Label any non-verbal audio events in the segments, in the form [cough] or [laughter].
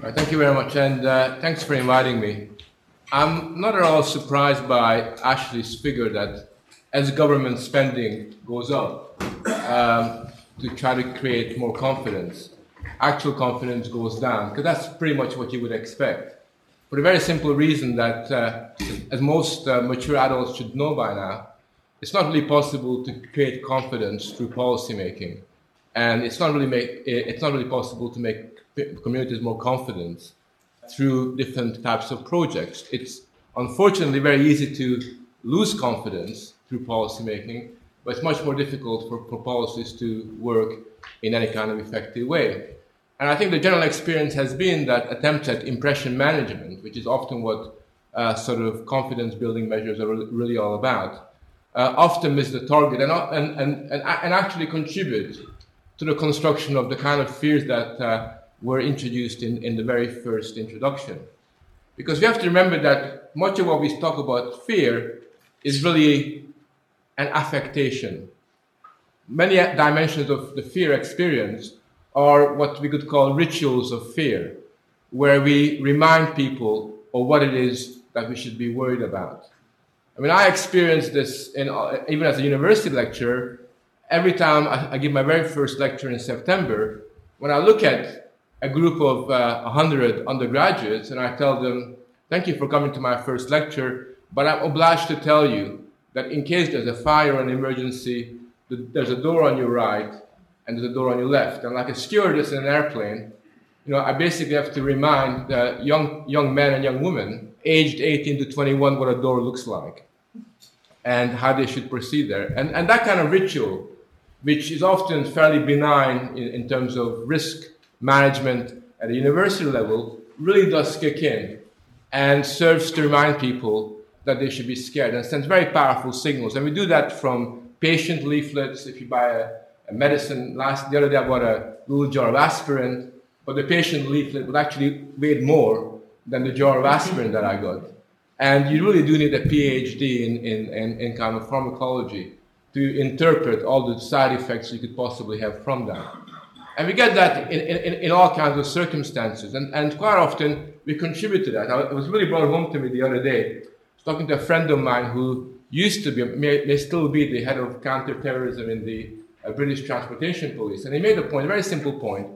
Right, thank you very much, and uh, thanks for inviting me. I'm not at all surprised by Ashley's figure that as government spending goes up um, to try to create more confidence, actual confidence goes down, because that's pretty much what you would expect. For the very simple reason that, uh, as most uh, mature adults should know by now, it's not really possible to create confidence through policymaking, and it's not really make, it's not really possible to make communities more confident through different types of projects. It's unfortunately very easy to lose confidence through policymaking, but it's much more difficult for, for policies to work in any kind of effective way. And I think the general experience has been that attempts at impression management, which is often what uh, sort of confidence building measures are really all about, uh, often miss the target and, and, and, and, actually contribute to the construction of the kind of fears that uh, were introduced in, in the very first introduction. Because we have to remember that much of what we talk about fear is really an affectation. Many dimensions of the fear experience are what we could call rituals of fear, where we remind people of what it is that we should be worried about. I mean, I experienced this in, uh, even as a university lecturer. Every time I, I give my very first lecture in September, when I look at a group of uh, 100 undergraduates and I tell them, Thank you for coming to my first lecture, but I'm obliged to tell you that in case there's a fire or an emergency, there's a door on your right and there's a door on your left. And like a stewardess in an airplane, you know, I basically have to remind young, young men and young women aged 18 to 21 what a door looks like and how they should proceed there. And, and that kind of ritual, which is often fairly benign in, in terms of risk management at a university level really does kick in and serves to remind people that they should be scared and sends very powerful signals. And we do that from patient leaflets. If you buy a, a medicine, last the other day I bought a little jar of aspirin, but the patient leaflet would actually weigh more than the jar of aspirin that I got. And you really do need a PhD in, in, in, in kind of pharmacology to interpret all the side effects you could possibly have from that. And we get that in, in, in all kinds of circumstances. And, and quite often we contribute to that. it was really brought home to me the other day. I was talking to a friend of mine who used to be, may, may still be the head of counterterrorism in the uh, British Transportation Police. And he made a point, a very simple point.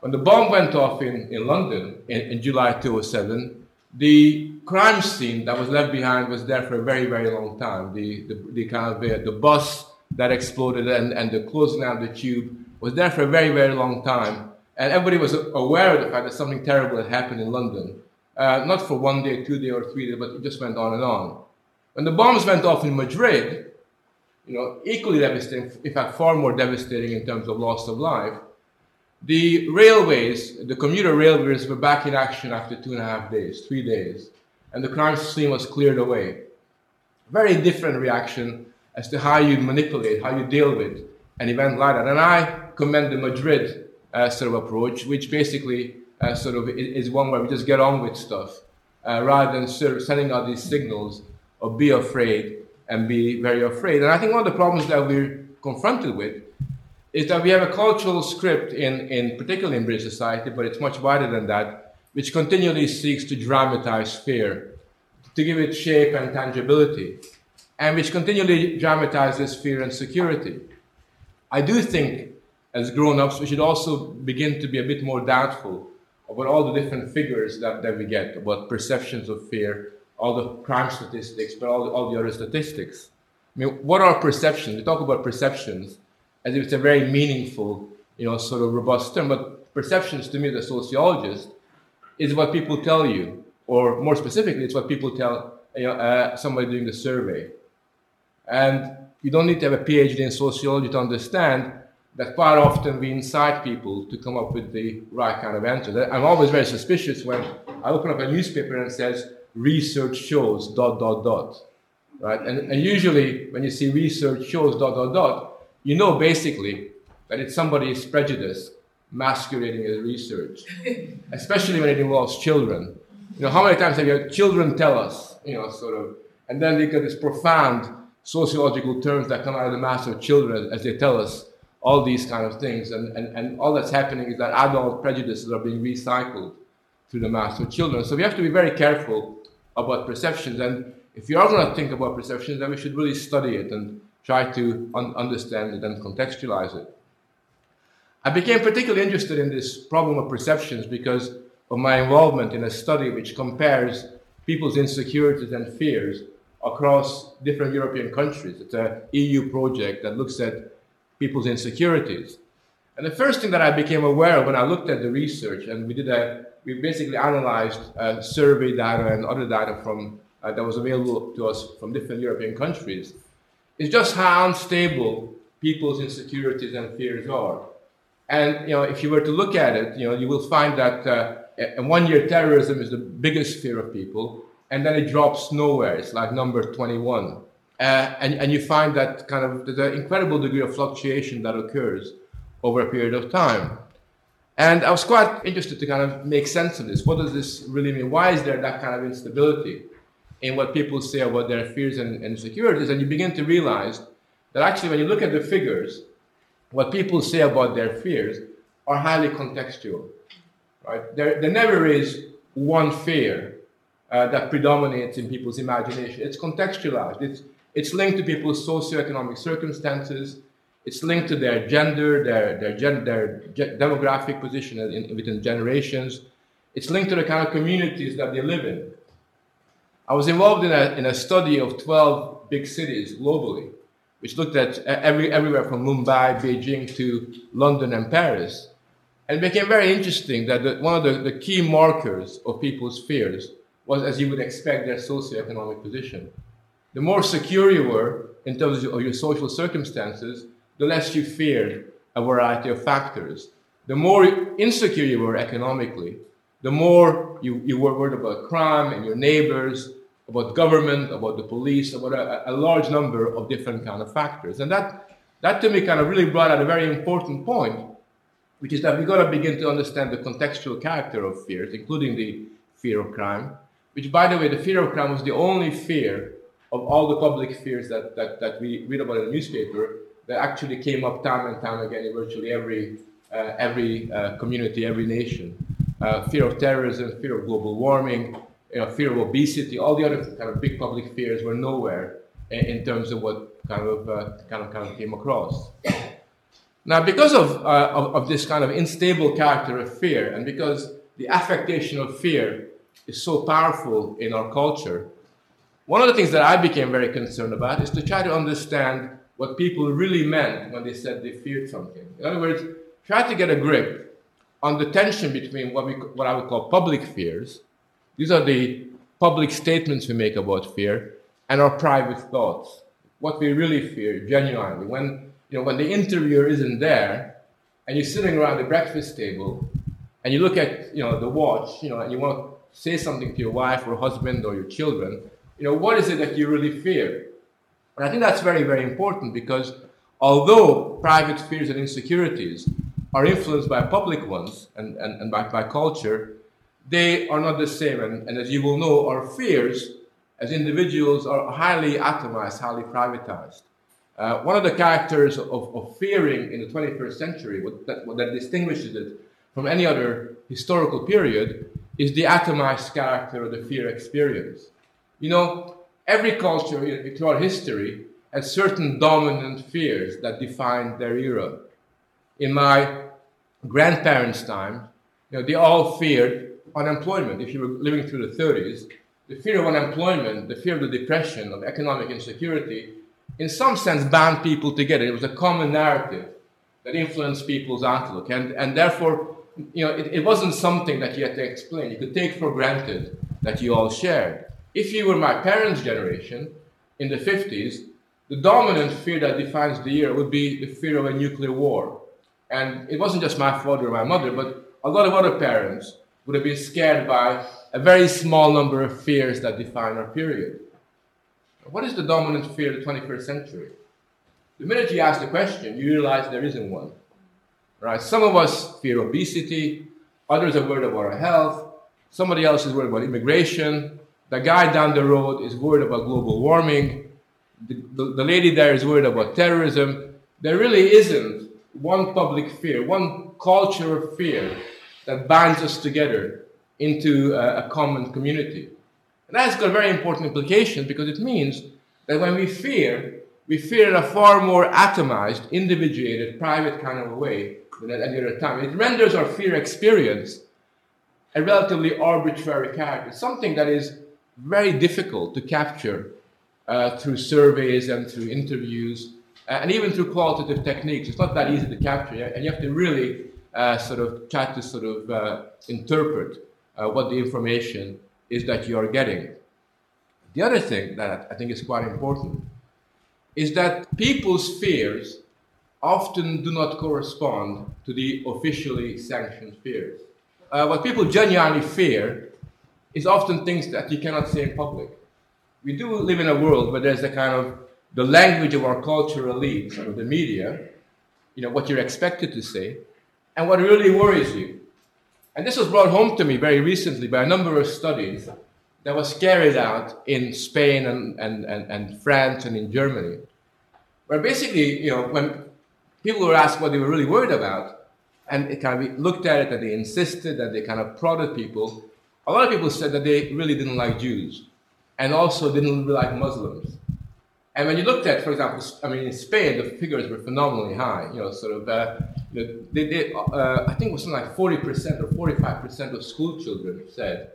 When the bomb went off in, in London in, in July 2007, the crime scene that was left behind was there for a very, very long time. The, the, the kind of the, the bus that exploded and, and the closing down the tube was there for a very, very long time. And everybody was aware of the fact that something terrible had happened in London. Uh, not for one day, two days, or three days, but it just went on and on. When the bombs went off in Madrid, you know, equally devastating, in fact, far more devastating in terms of loss of life, the railways, the commuter railways were back in action after two and a half days, three days, and the crime scene was cleared away. Very different reaction as to how you manipulate, how you deal with an event like that. And I commend the Madrid uh, sort of approach, which basically uh, sort of is one where we just get on with stuff uh, rather than sort of sending out these signals of be afraid and be very afraid. And I think one of the problems that we're confronted with is that we have a cultural script in, in particularly in British society, but it's much wider than that, which continually seeks to dramatize fear, to give it shape and tangibility, and which continually dramatizes fear and security. I do think as grown-ups, we should also begin to be a bit more doubtful about all the different figures that, that we get, about perceptions of fear, all the crime statistics, but all the, all the other statistics. I mean, what are perceptions? We talk about perceptions as if it's a very meaningful, you know, sort of robust term, but perceptions to me, the sociologist, is what people tell you, or more specifically, it's what people tell you know, uh, somebody doing the survey. And you don't need to have a PhD in sociology to understand that quite often we incite people to come up with the right kind of answer. I'm always very suspicious when I open up a newspaper and it says research shows dot dot dot, right? And, and usually when you see research shows dot dot dot, you know basically that it's somebody's prejudice masquerading as research, [laughs] especially when it involves children. You know, how many times have you children tell us, you know, sort of, and then they get this profound sociological terms that come out of the mouths of children as they tell us all these kind of things. And, and, and all that's happening is that adult prejudices are being recycled through the mass of children. So we have to be very careful about perceptions. And if you are going to think about perceptions, then we should really study it and try to un- understand it and contextualize it. I became particularly interested in this problem of perceptions because of my involvement in a study which compares people's insecurities and fears across different European countries. It's an EU project that looks at people's insecurities. And the first thing that I became aware of when I looked at the research, and we did a, we basically analyzed uh, survey data and other data from uh, that was available to us from different European countries, is just how unstable people's insecurities and fears are. And you know, if you were to look at it, you know, you will find that uh, one year terrorism is the biggest fear of people, and then it drops nowhere. It's like number 21. Uh, and, and you find that kind of the incredible degree of fluctuation that occurs over a period of time. And I was quite interested to kind of make sense of this. What does this really mean? Why is there that kind of instability in what people say about their fears and, insecurities? And you begin to realize that actually, when you look at the figures, what people say about their fears are highly contextual. Right? There, there never is one fear uh, that predominates in people's imagination. It's contextualized. It's, it's linked to people's socioeconomic circumstances. It's linked to their gender, their, their, gen, their demographic position in, within generations. It's linked to the kind of communities that they live in. I was involved in a, in a study of 12 big cities globally, which looked at every, everywhere from Mumbai, Beijing to London and Paris. And it became very interesting that the, one of the, the key markers of people's fears was, as you would expect, their socioeconomic position. The more secure you were in terms of your social circumstances, the less you feared a variety of factors. The more insecure you were economically, the more you, you were worried about crime and your neighbors, about government, about the police, about a, a large number of different kind of factors. And that, that to me kind of really brought out a very important point, which is that we've got to begin to understand the contextual character of fears, including the fear of crime, which, by the way, the fear of crime was the only fear of all the public fears that, that, that we read about in the newspaper that actually came up time and time again in virtually every, uh, every uh, community, every nation. Uh, fear of terrorism, fear of global warming, you know, fear of obesity, all the other kind of big public fears were nowhere in, in terms of what kind of, uh, kind of, kind of came across. Now, because of, uh, of, of this kind of unstable character of fear, and because the affectation of fear is so powerful in our culture, one of the things that I became very concerned about is to try to understand what people really meant when they said they feared something. In other words, try to get a grip on the tension between what, we, what I would call public fears, these are the public statements we make about fear, and our private thoughts, what we really fear genuinely. When, you know, when the interviewer isn't there, and you're sitting around the breakfast table, and you look at you know, the watch, you know, and you want to say something to your wife or husband or your children, you know, what is it that you really fear? And I think that's very, very important because although private fears and insecurities are influenced by public ones and, and, and by, by culture, they are not the same. And, and as you will know, our fears as individuals are highly atomized, highly privatized. Uh, one of the characters of, of, fearing in the 21st century, what that, what that distinguishes it from any other historical period, is the atomized character of the fear experience. You know, every culture throughout history has certain dominant fears that defined their era. In my grandparents' time, you know, they all feared unemployment. If you were living through the 30s, the fear of unemployment, the fear of the depression, of economic insecurity, in some sense bound people together. It was a common narrative that influenced people's outlook. And, and therefore, you know, it, it wasn't something that you had to explain. You could take for granted that you all shared. If you were my parents' generation in the 50s, the dominant fear that defines the year would be the fear of a nuclear war. And it wasn't just my father or my mother, but a lot of other parents would have been scared by a very small number of fears that define our period. What is the dominant fear of the 21st century? The minute you ask the question, you realize there isn't one. Right? Some of us fear obesity, others are worried about our health, somebody else is worried about immigration, the guy down the road is worried about global warming, the, the, the lady there is worried about terrorism. There really isn't one public fear, one culture of fear that binds us together into a, a common community. And that's got very important implications because it means that when we fear, we fear in a far more atomized, individuated, private kind of a way than at any other time. It renders our fear experience a relatively arbitrary character, something that is very difficult to capture uh, through surveys and through interviews uh, and even through qualitative techniques. It's not that easy to capture, and you have to really uh, sort of try to sort of uh, interpret uh, what the information is that you are getting. The other thing that I think is quite important is that people's fears often do not correspond to the officially sanctioned fears. Uh, what people genuinely fear is often things that you cannot say in public. We do live in a world where there's a kind of the language of our cultural elites or the media, you know, what you're expected to say, and what really worries you. And this was brought home to me very recently by a number of studies that was carried out in Spain and, and, and, and France and in Germany, where basically, you know, when people were asked what they were really worried about, and it kind of looked at it and they insisted and they kind of prodded people, a lot of people said that they really didn't like Jews and also didn't really like Muslims. And when you looked at, for example, I mean, in Spain, the figures were phenomenally high. You know, sort of, uh, they, they uh, I think it was something like 40% or 45% of school children said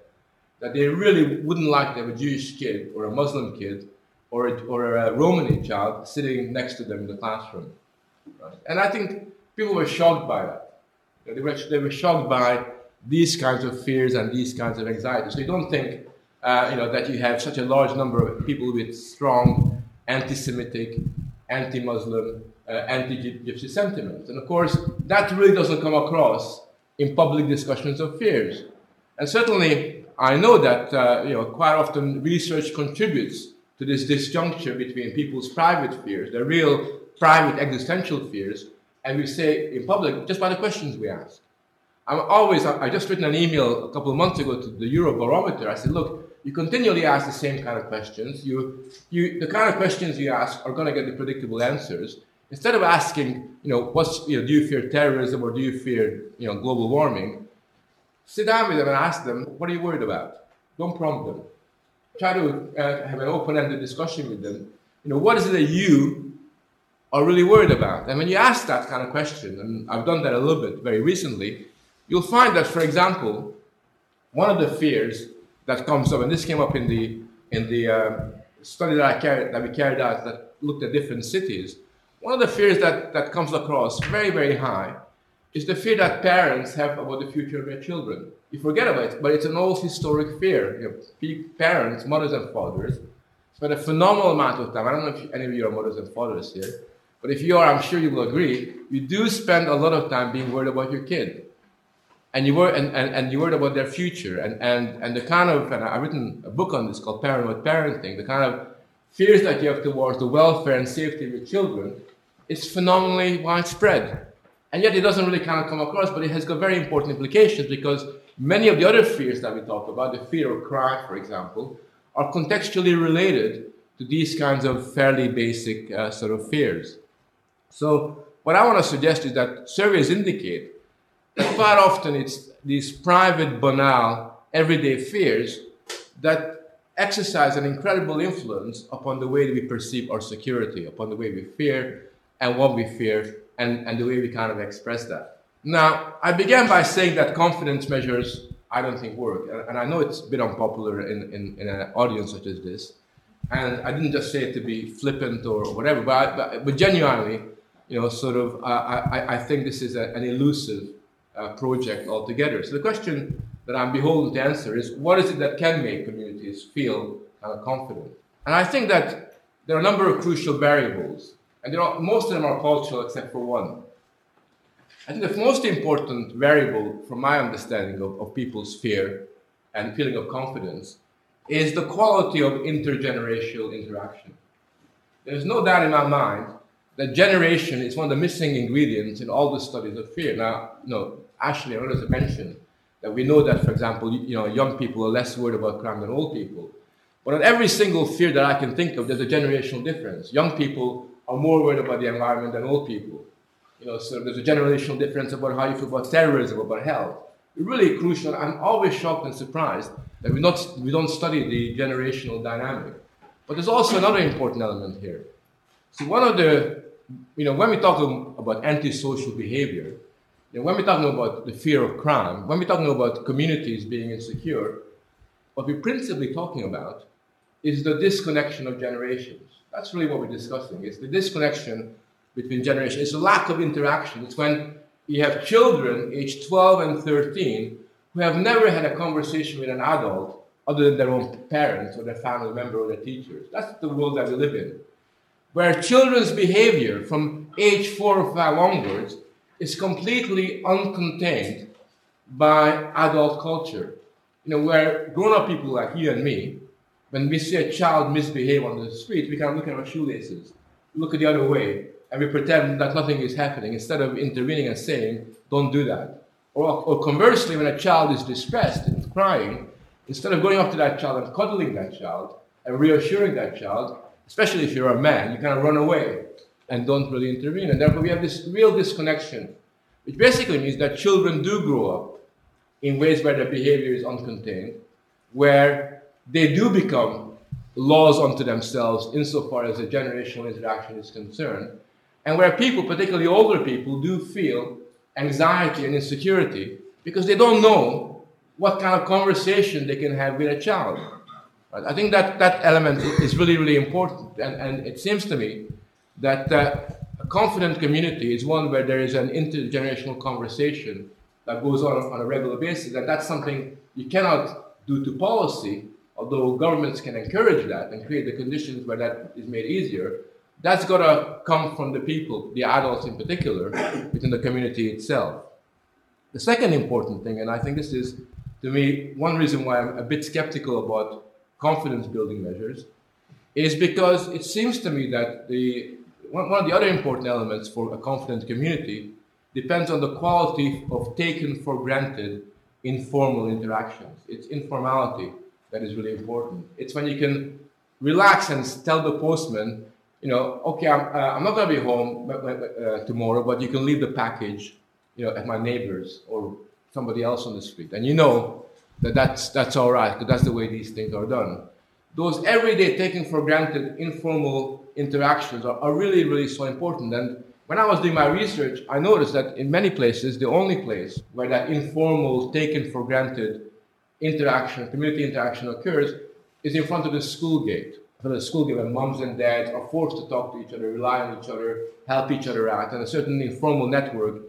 that they really wouldn't like to have a Jewish kid or a Muslim kid or a, or a Romani child sitting next to them in the classroom. Right? And I think people were shocked by that. They, were, they were shocked by these kinds of fears and these kinds of anxieties. So you don't think uh, you know, that you have such a large number of people with strong anti-Semitic, anti-Muslim, uh, anti-Gypsy sentiments. And of course, that really doesn't come across in public discussions of fears. And certainly, I know that uh, you know, quite often research contributes to this disjuncture between people's private fears, their real private existential fears, and we say in public just by the questions we ask. I'm always, I just written an email a couple of months ago to the Eurobarometer. I said, look, you continually ask the same kind of questions. You, you, the kind of questions you ask are going to get the predictable answers. Instead of asking, you know, what's, you know, do you fear terrorism or do you fear, you know, global warming? Sit down with them and ask them, what are you worried about? Don't prompt them. Try to uh, have an open-ended discussion with them. You know, what is it that you are really worried about? And when you ask that kind of question, and I've done that a little bit very recently, you'll find that, for example, one of the fears that comes up, and this came up in the in the uh, study that I carried that we carried out that looked at different cities. One of the fears that, that comes across very, very high is the fear that parents have about the future of their children. You forget about it, but it's an old historic fear. You know, parents, mothers and fathers, spend a phenomenal amount of time. I don't know if any of you are mothers and fathers here, but if you are, I'm sure you will agree, you do spend a lot of time being worried about your kid and you were and, and, and you worried about their future and, and and the kind of and I've written a book on this called Paranoid Parenting, the kind of fears that you have towards the welfare and safety of your children is phenomenally widespread. And yet it doesn't really kind of come across, but it has got very important implications because many of the other fears that we talk about, the fear of crime, for example, are contextually related to these kinds of fairly basic uh, sort of fears. So what I want to suggest is that surveys indicate quite often it's these private, banal, everyday fears that exercise an incredible influence upon the way we perceive our security, upon the way we fear and what we fear, and, and the way we kind of express that. Now, I began by saying that confidence measures I don't think work. And I know it's a bit unpopular in, in, in an audience such as this. And I didn't just say it to be flippant or whatever, but, I, but, but, genuinely, you know, sort of, uh, I, I think this is a, an elusive uh, project altogether. So the question that I'm beholden to answer is what is it that can make communities feel uh, confident? And I think that there are a number of crucial variables, and are, most of them are cultural except for one. I think the most important variable, from my understanding of, of people's fear and feeling of confidence, is the quality of intergenerational interaction. There's no doubt in my mind that generation is one of the missing ingredients in all the studies of fear. Now, know, Ashley and others have mentioned that we know that, for example, you know, young people are less worried about crime than old people. But on every single fear that I can think of, there's a generational difference. Young people are more worried about the environment than old people. You know, so there's a generational difference about how you feel about terrorism, about health. really crucial. I'm always shocked and surprised that we, not, we don't study the generational dynamic. But there's also another important element here. So one of the, you know, when we talk about antisocial behavior, you know, when we're talking about the fear of crime, when we're talking about communities being insecure, what we're principally talking about is the disconnection of generations. That's really what we're discussing. It's the disconnection between generations. It's a lack of interaction. It's when you have children aged 12 and 13 who have never had a conversation with an adult other than their own parents or their family member or their teachers. That's the world that we live in. Where children's behavior from age four or five onwards is completely uncontained by adult culture. You know, where grown up people like you and me, when we see a child misbehave on the street, we kind of look at our shoelaces, look at the other way, and we pretend that nothing is happening instead of intervening and saying, don't do that. Or, or conversely, when a child is distressed and crying, instead of going up to that child and cuddling that child and reassuring that child, especially if you're a man, you kind of run away and don't really intervene. And therefore, we have this real disconnection, which basically means that children do grow up in ways where their behavior is uncontained, where they do become laws unto themselves insofar as the generational interaction is concerned, and where people, particularly older people, do feel anxiety and insecurity because they don't know what kind of conversation they can have with a child. Right? I think that that element is really, really important. And, and it seems to me that a confident community is one where there is an intergenerational conversation that goes on on a regular basis. And that's something you cannot do to policy, although governments can encourage that and create the conditions where that is made easier. That's got to come from the people, the adults in particular, within the community itself. The second important thing, and I think this is, to me, one reason why I'm a bit skeptical about confidence building measures, is because it seems to me that the, one, one of the other important elements for a confident community depends on the quality of taken for granted informal interactions. It's informality that is really important. It's when you can relax and tell the postman, you know, okay, I'm, uh, I'm not going to be home uh, tomorrow, but you can leave the package, you know, at my neighbor's or somebody else on the street. And you know that that's, that's all right, because that's the way these things are done. Those everyday taken for granted informal interactions are, are really, really so important. And when I was doing my research, I noticed that in many places, the only place where that informal, taken for granted interaction, community interaction occurs is in front of the school gate for the school gate, where moms and dads are forced to talk to each other, rely on each other, help each other out, and a certain informal network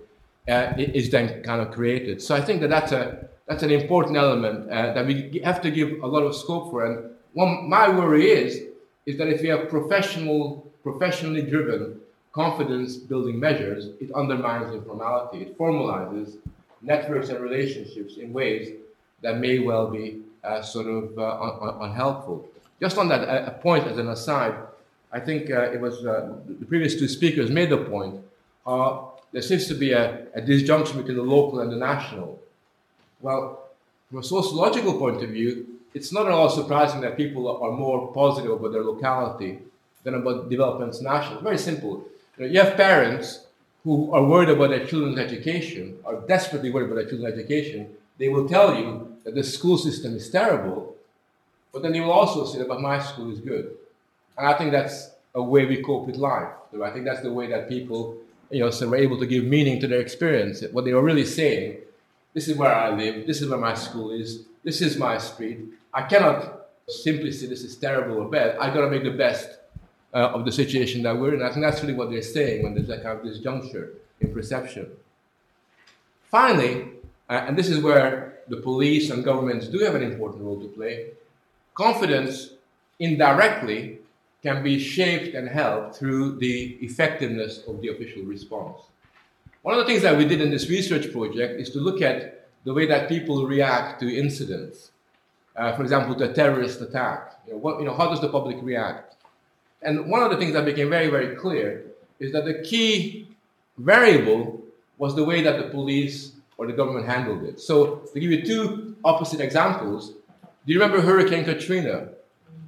uh, is then kind of created. So I think that that's a that's an important element uh, that we have to give a lot of scope for. And one, my worry is is that if we have professional, professionally driven confidence building measures, it undermines informality. It formalizes networks and relationships in ways that may well be uh, sort of uh, un- un- unhelpful. Just on that a point as an aside, I think uh, it was uh, the previous two speakers made the point. Uh, there seems to be a, a, disjunction between the local and the national. Well, from a sociological point of view, it's not at all surprising that people are more positive about their locality than about developments national. Very simple. You, know, you have parents who are worried about their children's education, are desperately worried about their children's education. They will tell you that the school system is terrible, but then he will also say that, but my school is good. And I think that's a way we cope with life. I think that's the way that people, you know, so we're able to give meaning to their experience. What they are really saying, this is where I live, this is where my school is, this is my street. I cannot simply say this is terrible or bad. I got to make the best uh, of the situation that we're in. I think that's really what they're saying when there's that kind of disjuncture in perception. Finally, uh, and this is where the police and governments do have an important role to play, confidence indirectly can be shaped and helped through the effectiveness of the official response. One of the things that we did in this research project is to look at the way that people react to incidents. Uh, for example, to a terrorist attack. You know, what, you know, how does the public react? And one of the things that became very, very clear is that the key variable was the way that the police or the government handled it. So, to give you two opposite examples, do you remember Hurricane Katrina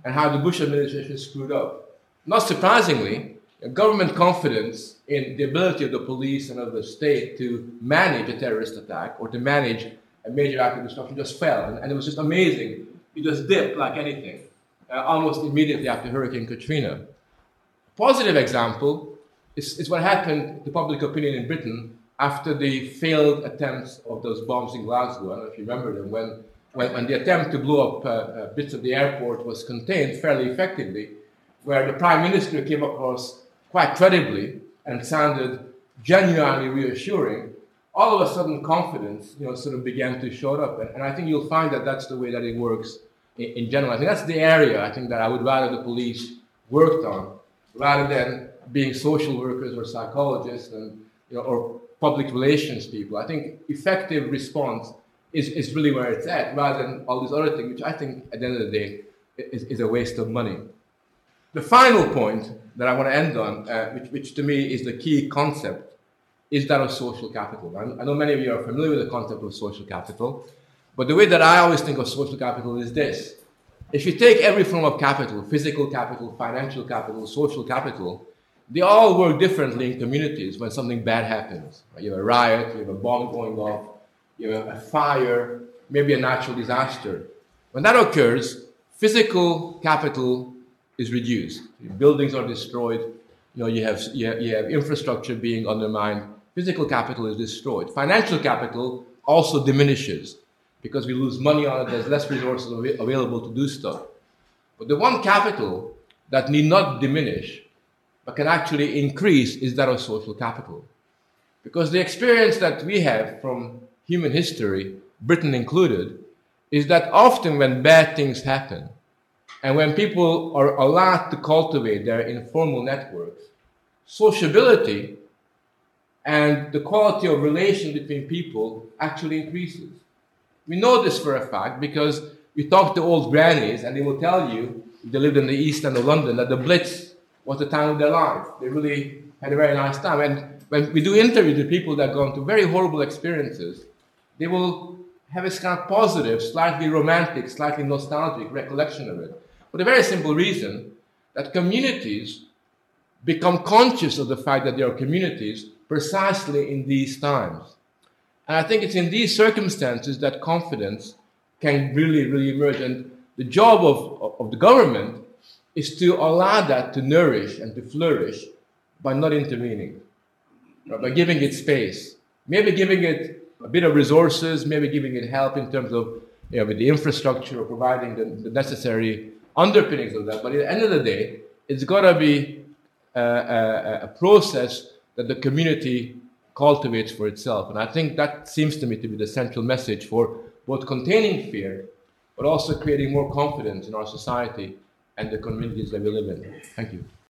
and how the Bush administration screwed up? Not surprisingly, government confidence in the ability of the police and of the state to manage a terrorist attack or to manage a major act of destruction, just fell. And, and it was just amazing. It just dipped like anything, uh, almost immediately after Hurricane Katrina. Positive example is, is what happened to public opinion in Britain after the failed attempts of those bombs in Glasgow. I don't know if you remember them, when, when, when the attempt to blow up uh, uh, bits of the airport was contained fairly effectively, where the Prime Minister came across quite credibly and sounded genuinely reassuring, all of a sudden confidence, you know, sort of began to show up. And, and I think you'll find that that's the way that it works in, in, general. I think that's the area I think that I would rather the police worked on, rather than being social workers or psychologists and you know, or public relations people. I think effective response is, is really where it's at, rather than all these other things, which I think at the end of the day is, is a waste of money. The final point that I want to end on, uh, which, which to me is the key concept, is that of social capital. I, I know many of you are familiar with the concept of social capital, but the way that I always think of social capital is this. If you take every form of capital, physical capital, financial capital, social capital, they all work differently in communities when something bad happens. You have a riot, you have a bomb going off, you have a fire, maybe a natural disaster. When that occurs, physical capital is reduced. Buildings are destroyed. You know, you have, you have, you have infrastructure being undermined. Physical capital is destroyed. Financial capital also diminishes because we lose money on it. There's less resources available to do stuff. But the one capital that need not diminish, but can actually increase, is that of social capital. Because the experience that we have from human history, Britain included, is that often when bad things happen, and when people are allowed to cultivate their informal networks, sociability and the quality of relation between people actually increases. We know this for a fact because we talk to old grannies and they will tell you, they lived in the east end of London, that the Blitz was the time of their life. They really had a very nice time. And when we do interviews with people that gone through very horrible experiences, they will have this kind of positive, slightly romantic, slightly nostalgic recollection of it. For the very simple reason that communities become conscious of the fact that they are communities precisely in these times. And I think it's in these circumstances that confidence can really, really emerge. And the job of, of the government is to allow that to nourish and to flourish by not intervening, by giving it space, maybe giving it a bit of resources, maybe giving it help in terms of you know, with the infrastructure or providing the, the necessary underpinnings of that. But at the end of the day, it's got to be a, a, a, process that the community cultivates for itself. And I think that seems to me to be the central message for both containing fear, but also creating more confidence in our society and the communities that we live in. Thank you.